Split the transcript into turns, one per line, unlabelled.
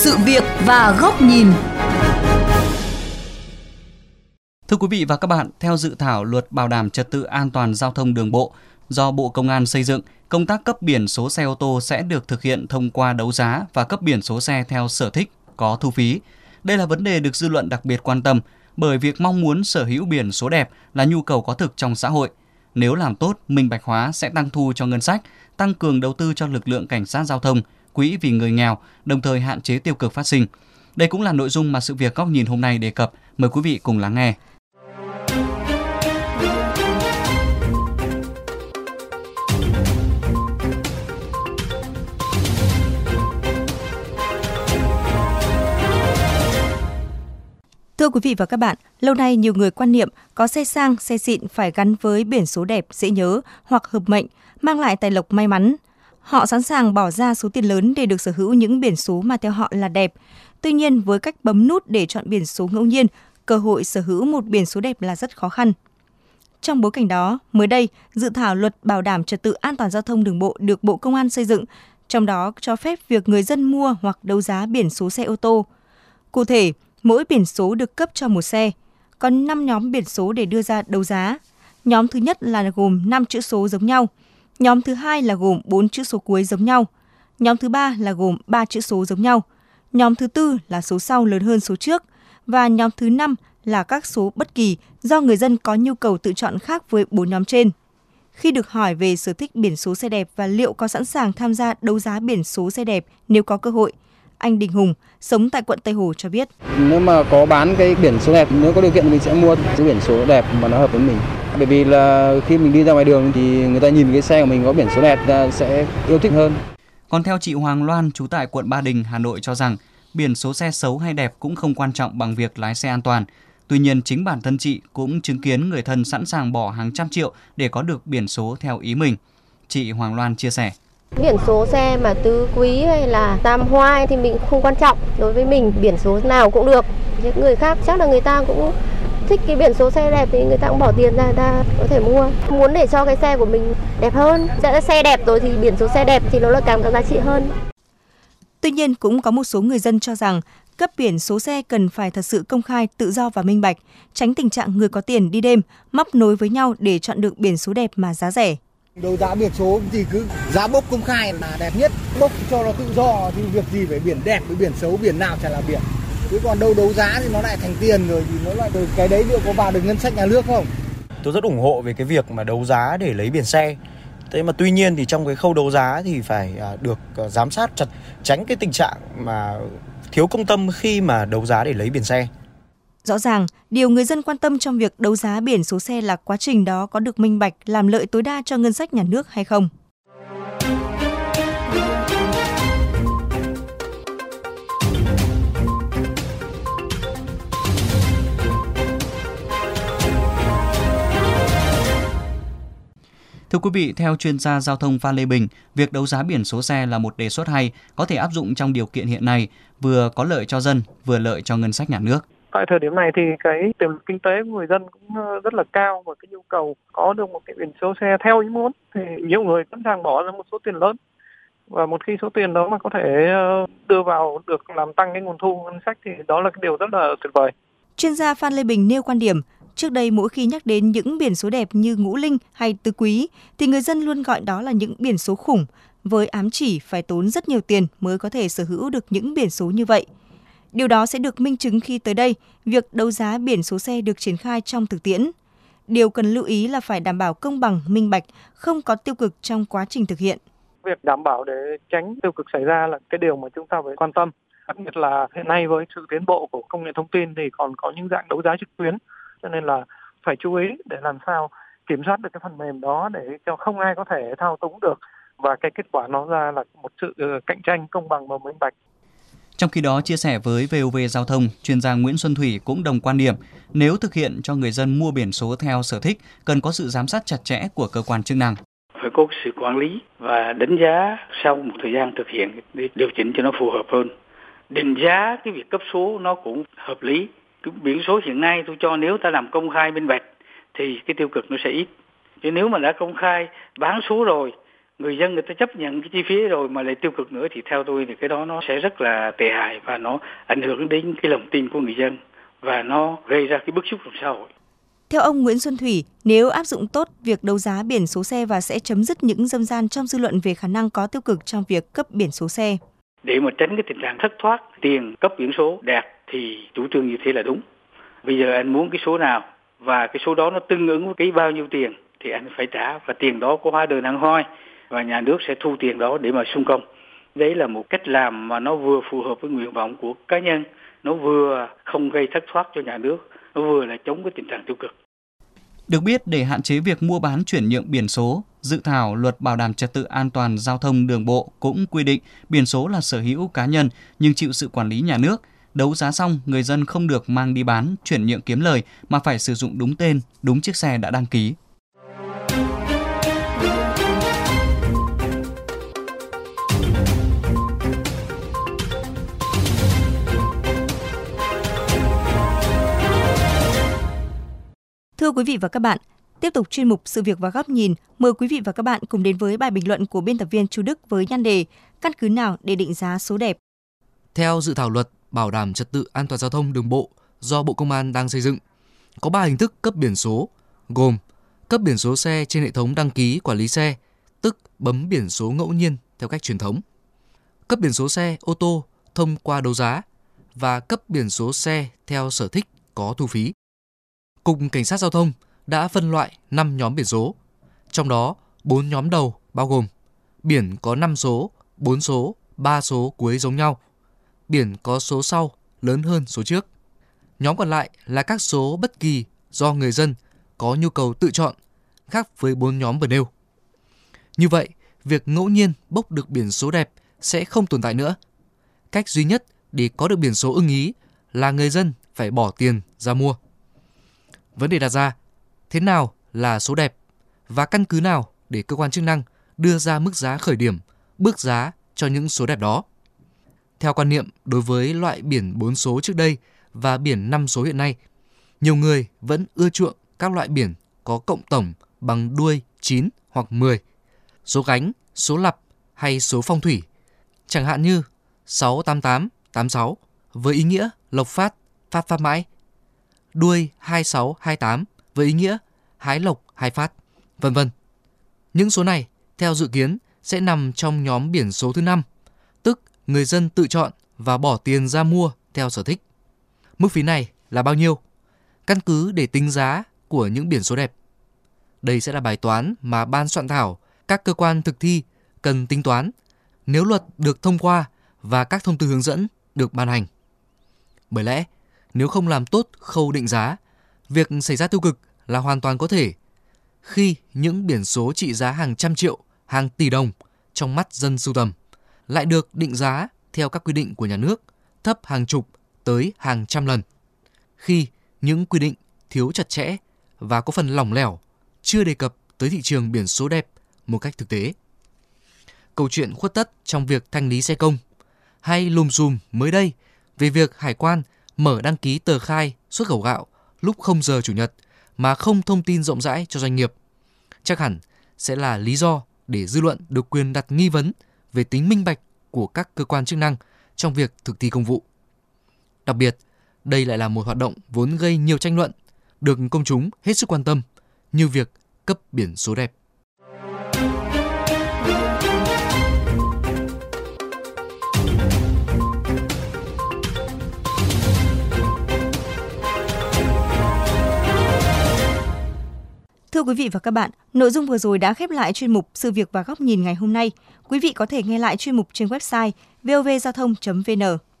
sự việc và góc nhìn.
Thưa quý vị và các bạn, theo dự thảo luật bảo đảm trật tự an toàn giao thông đường bộ do Bộ Công an xây dựng, công tác cấp biển số xe ô tô sẽ được thực hiện thông qua đấu giá và cấp biển số xe theo sở thích, có thu phí. Đây là vấn đề được dư luận đặc biệt quan tâm bởi việc mong muốn sở hữu biển số đẹp là nhu cầu có thực trong xã hội. Nếu làm tốt, minh bạch hóa sẽ tăng thu cho ngân sách, tăng cường đầu tư cho lực lượng cảnh sát giao thông, quỹ vì người nghèo, đồng thời hạn chế tiêu cực phát sinh. Đây cũng là nội dung mà sự việc góc nhìn hôm nay đề cập. Mời quý vị cùng lắng nghe.
Thưa quý vị và các bạn, lâu nay nhiều người quan niệm có xe sang, xe xịn phải gắn với biển số đẹp, dễ nhớ hoặc hợp mệnh, mang lại tài lộc may mắn. Họ sẵn sàng bỏ ra số tiền lớn để được sở hữu những biển số mà theo họ là đẹp. Tuy nhiên, với cách bấm nút để chọn biển số ngẫu nhiên, cơ hội sở hữu một biển số đẹp là rất khó khăn. Trong bối cảnh đó, mới đây, dự thảo luật bảo đảm trật tự an toàn giao thông đường bộ được Bộ Công an xây dựng, trong đó cho phép việc người dân mua hoặc đấu giá biển số xe ô tô. Cụ thể, mỗi biển số được cấp cho một xe, có 5 nhóm biển số để đưa ra đấu giá. Nhóm thứ nhất là gồm 5 chữ số giống nhau, nhóm thứ hai là gồm 4 chữ số cuối giống nhau, nhóm thứ ba là gồm 3 chữ số giống nhau, nhóm thứ tư là số sau lớn hơn số trước và nhóm thứ năm là các số bất kỳ do người dân có nhu cầu tự chọn khác với bốn nhóm trên. Khi được hỏi về sở thích biển số xe đẹp và liệu có sẵn sàng tham gia đấu giá biển số xe đẹp nếu có cơ hội, anh Đình Hùng, sống tại quận Tây Hồ cho biết.
Nếu mà có bán cái biển số đẹp, nếu có điều kiện mình sẽ mua cái biển số đẹp mà nó hợp với mình. Bởi vì là khi mình đi ra ngoài đường thì người ta nhìn cái xe của mình có biển số đẹp sẽ yêu thích hơn.
Còn theo chị Hoàng Loan, trú tại quận Ba Đình, Hà Nội cho rằng biển số xe xấu hay đẹp cũng không quan trọng bằng việc lái xe an toàn. Tuy nhiên, chính bản thân chị cũng chứng kiến người thân sẵn sàng bỏ hàng trăm triệu để có được biển số theo ý mình. Chị Hoàng Loan chia sẻ.
Biển số xe mà tứ quý hay là tam hoa thì mình không quan trọng. Đối với mình biển số nào cũng được. Những người khác chắc là người ta cũng thích cái biển số xe đẹp thì người ta cũng bỏ tiền ra người ta có thể mua. Muốn để cho cái xe của mình đẹp hơn. Xe đẹp rồi thì biển số xe đẹp thì nó là càng có giá trị hơn.
Tuy nhiên cũng có một số người dân cho rằng cấp biển số xe cần phải thật sự công khai, tự do và minh bạch, tránh tình trạng người có tiền đi đêm móc nối với nhau để chọn được biển số đẹp mà giá rẻ.
Đấu giá biển số thì cứ giá bốc công khai là đẹp nhất, bốc cho nó tự do thì việc gì phải biển đẹp với biển xấu, biển nào chả là biển. Chứ còn đâu đấu giá thì nó lại thành tiền rồi thì nó lại cái đấy liệu có vào được ngân sách nhà nước không?
Tôi rất ủng hộ về cái việc mà đấu giá để lấy biển xe. Thế mà tuy nhiên thì trong cái khâu đấu giá thì phải à, được à, giám sát chặt tránh cái tình trạng mà thiếu công tâm khi mà đấu giá để lấy biển xe.
Rõ ràng, điều người dân quan tâm trong việc đấu giá biển số xe là quá trình đó có được minh bạch làm lợi tối đa cho ngân sách nhà nước hay không.
Thưa quý vị, theo chuyên gia giao thông Phan Lê Bình, việc đấu giá biển số xe là một đề xuất hay, có thể áp dụng trong điều kiện hiện nay, vừa có lợi cho dân, vừa lợi cho ngân sách nhà nước.
Tại thời điểm này thì cái tiềm lực kinh tế của người dân cũng ờ, rất là cao và cái nhu cầu có được một cái biển số xe theo ý muốn thì nhiều người sẵn sàng bỏ ra một số tiền lớn và một khi số tiền đó mà có thể ờ, đưa vào được làm tăng cái nguồn thu ngân sách thì đó là cái điều rất là tuyệt vời.
Chuyên gia Phan Lê Bình nêu quan điểm, Trước đây mỗi khi nhắc đến những biển số đẹp như ngũ linh hay tứ quý thì người dân luôn gọi đó là những biển số khủng, với ám chỉ phải tốn rất nhiều tiền mới có thể sở hữu được những biển số như vậy. Điều đó sẽ được minh chứng khi tới đây, việc đấu giá biển số xe được triển khai trong thực tiễn. Điều cần lưu ý là phải đảm bảo công bằng, minh bạch, không có tiêu cực trong quá trình thực hiện.
Việc đảm bảo để tránh tiêu cực xảy ra là cái điều mà chúng ta phải quan tâm. Đặc biệt là hiện nay với sự tiến bộ của công nghệ thông tin thì còn có những dạng đấu giá trực tuyến cho nên là phải chú ý để làm sao kiểm soát được cái phần mềm đó để cho không ai có thể thao túng được và cái kết quả nó ra là một sự ờ, cạnh tranh công bằng và minh bạch.
Trong khi đó, chia sẻ với VOV Giao thông, chuyên gia Nguyễn Xuân Thủy cũng đồng quan điểm, nếu thực hiện cho người dân mua biển số theo sở thích, cần có sự giám sát chặt chẽ của cơ quan chức năng.
Phải có sự quản lý và đánh giá sau một thời gian thực hiện để điều chỉnh cho nó phù hợp hơn. Định giá cái việc cấp số nó cũng hợp lý cái biển số hiện nay tôi cho nếu ta làm công khai minh bạch thì cái tiêu cực nó sẽ ít chứ nếu mà đã công khai bán số rồi người dân người ta chấp nhận cái chi phí rồi mà lại tiêu cực nữa thì theo tôi thì cái đó nó sẽ rất là tệ hại và nó ảnh hưởng đến cái lòng tin của người dân và nó gây ra cái bức xúc trong xã hội.
Theo ông Nguyễn Xuân Thủy, nếu áp dụng tốt việc đấu giá biển số xe và sẽ chấm dứt những dâm gian trong dư luận về khả năng có tiêu cực trong việc cấp biển số xe.
Để mà tránh cái tình trạng thất thoát tiền cấp biển số đẹp thì chủ trương như thế là đúng. Bây giờ anh muốn cái số nào và cái số đó nó tương ứng với cái bao nhiêu tiền thì anh phải trả và tiền đó có hóa đơn hăng hoi và nhà nước sẽ thu tiền đó để mà sung công. Đấy là một cách làm mà nó vừa phù hợp với nguyện vọng của cá nhân, nó vừa không gây thất thoát cho nhà nước, nó vừa là chống cái tình trạng tiêu cực.
Được biết, để hạn chế việc mua bán chuyển nhượng biển số, dự thảo luật bảo đảm trật tự an toàn giao thông đường bộ cũng quy định biển số là sở hữu cá nhân nhưng chịu sự quản lý nhà nước. Đấu giá xong, người dân không được mang đi bán, chuyển nhượng kiếm lời mà phải sử dụng đúng tên, đúng chiếc xe đã đăng ký.
Thưa quý vị và các bạn, tiếp tục chuyên mục Sự việc và góc nhìn, mời quý vị và các bạn cùng đến với bài bình luận của biên tập viên Chu Đức với nhan đề Căn cứ nào để định giá số đẹp.
Theo dự thảo luật bảo đảm trật tự an toàn giao thông đường bộ do Bộ Công an đang xây dựng, có 3 hình thức cấp biển số, gồm cấp biển số xe trên hệ thống đăng ký quản lý xe, tức bấm biển số ngẫu nhiên theo cách truyền thống. Cấp biển số xe ô tô thông qua đấu giá và cấp biển số xe theo sở thích có thu phí. Cục Cảnh sát Giao thông đã phân loại 5 nhóm biển số, trong đó 4 nhóm đầu bao gồm biển có 5 số, 4 số, 3 số cuối giống nhau, biển có số sau lớn hơn số trước. Nhóm còn lại là các số bất kỳ do người dân có nhu cầu tự chọn, khác với bốn nhóm vừa nêu. Như vậy, việc ngẫu nhiên bốc được biển số đẹp sẽ không tồn tại nữa. Cách duy nhất để có được biển số ưng ý là người dân phải bỏ tiền ra mua. Vấn đề đặt ra, thế nào là số đẹp và căn cứ nào để cơ quan chức năng đưa ra mức giá khởi điểm, bước giá cho những số đẹp đó? Theo quan niệm đối với loại biển 4 số trước đây và biển 5 số hiện nay, nhiều người vẫn ưa chuộng các loại biển có cộng tổng bằng đuôi 9 hoặc 10, số gánh, số lập hay số phong thủy, chẳng hạn như 68886 với ý nghĩa lộc phát, phát phát mãi đuôi 2628 với ý nghĩa hái lộc hai phát, vân vân. Những số này theo dự kiến sẽ nằm trong nhóm biển số thứ 5, người dân tự chọn và bỏ tiền ra mua theo sở thích. Mức phí này là bao nhiêu? Căn cứ để tính giá của những biển số đẹp. Đây sẽ là bài toán mà ban soạn thảo, các cơ quan thực thi cần tính toán nếu luật được thông qua và các thông tư hướng dẫn được ban hành. Bởi lẽ, nếu không làm tốt khâu định giá, việc xảy ra tiêu cực là hoàn toàn có thể. Khi những biển số trị giá hàng trăm triệu, hàng tỷ đồng trong mắt dân sưu tầm lại được định giá theo các quy định của nhà nước, thấp hàng chục tới hàng trăm lần. Khi những quy định thiếu chặt chẽ và có phần lỏng lẻo, chưa đề cập tới thị trường biển số đẹp một cách thực tế. Câu chuyện khuất tất trong việc thanh lý xe công hay lùm xùm mới đây về việc hải quan mở đăng ký tờ khai xuất khẩu gạo lúc 0 giờ chủ nhật mà không thông tin rộng rãi cho doanh nghiệp. Chắc hẳn sẽ là lý do để dư luận được quyền đặt nghi vấn về tính minh bạch của các cơ quan chức năng trong việc thực thi công vụ. Đặc biệt, đây lại là một hoạt động vốn gây nhiều tranh luận, được công chúng hết sức quan tâm như việc cấp biển số đẹp.
Thưa quý vị và các bạn, nội dung vừa rồi đã khép lại chuyên mục Sự việc và góc nhìn ngày hôm nay. Quý vị có thể nghe lại chuyên mục trên website vovgiao thông.vn.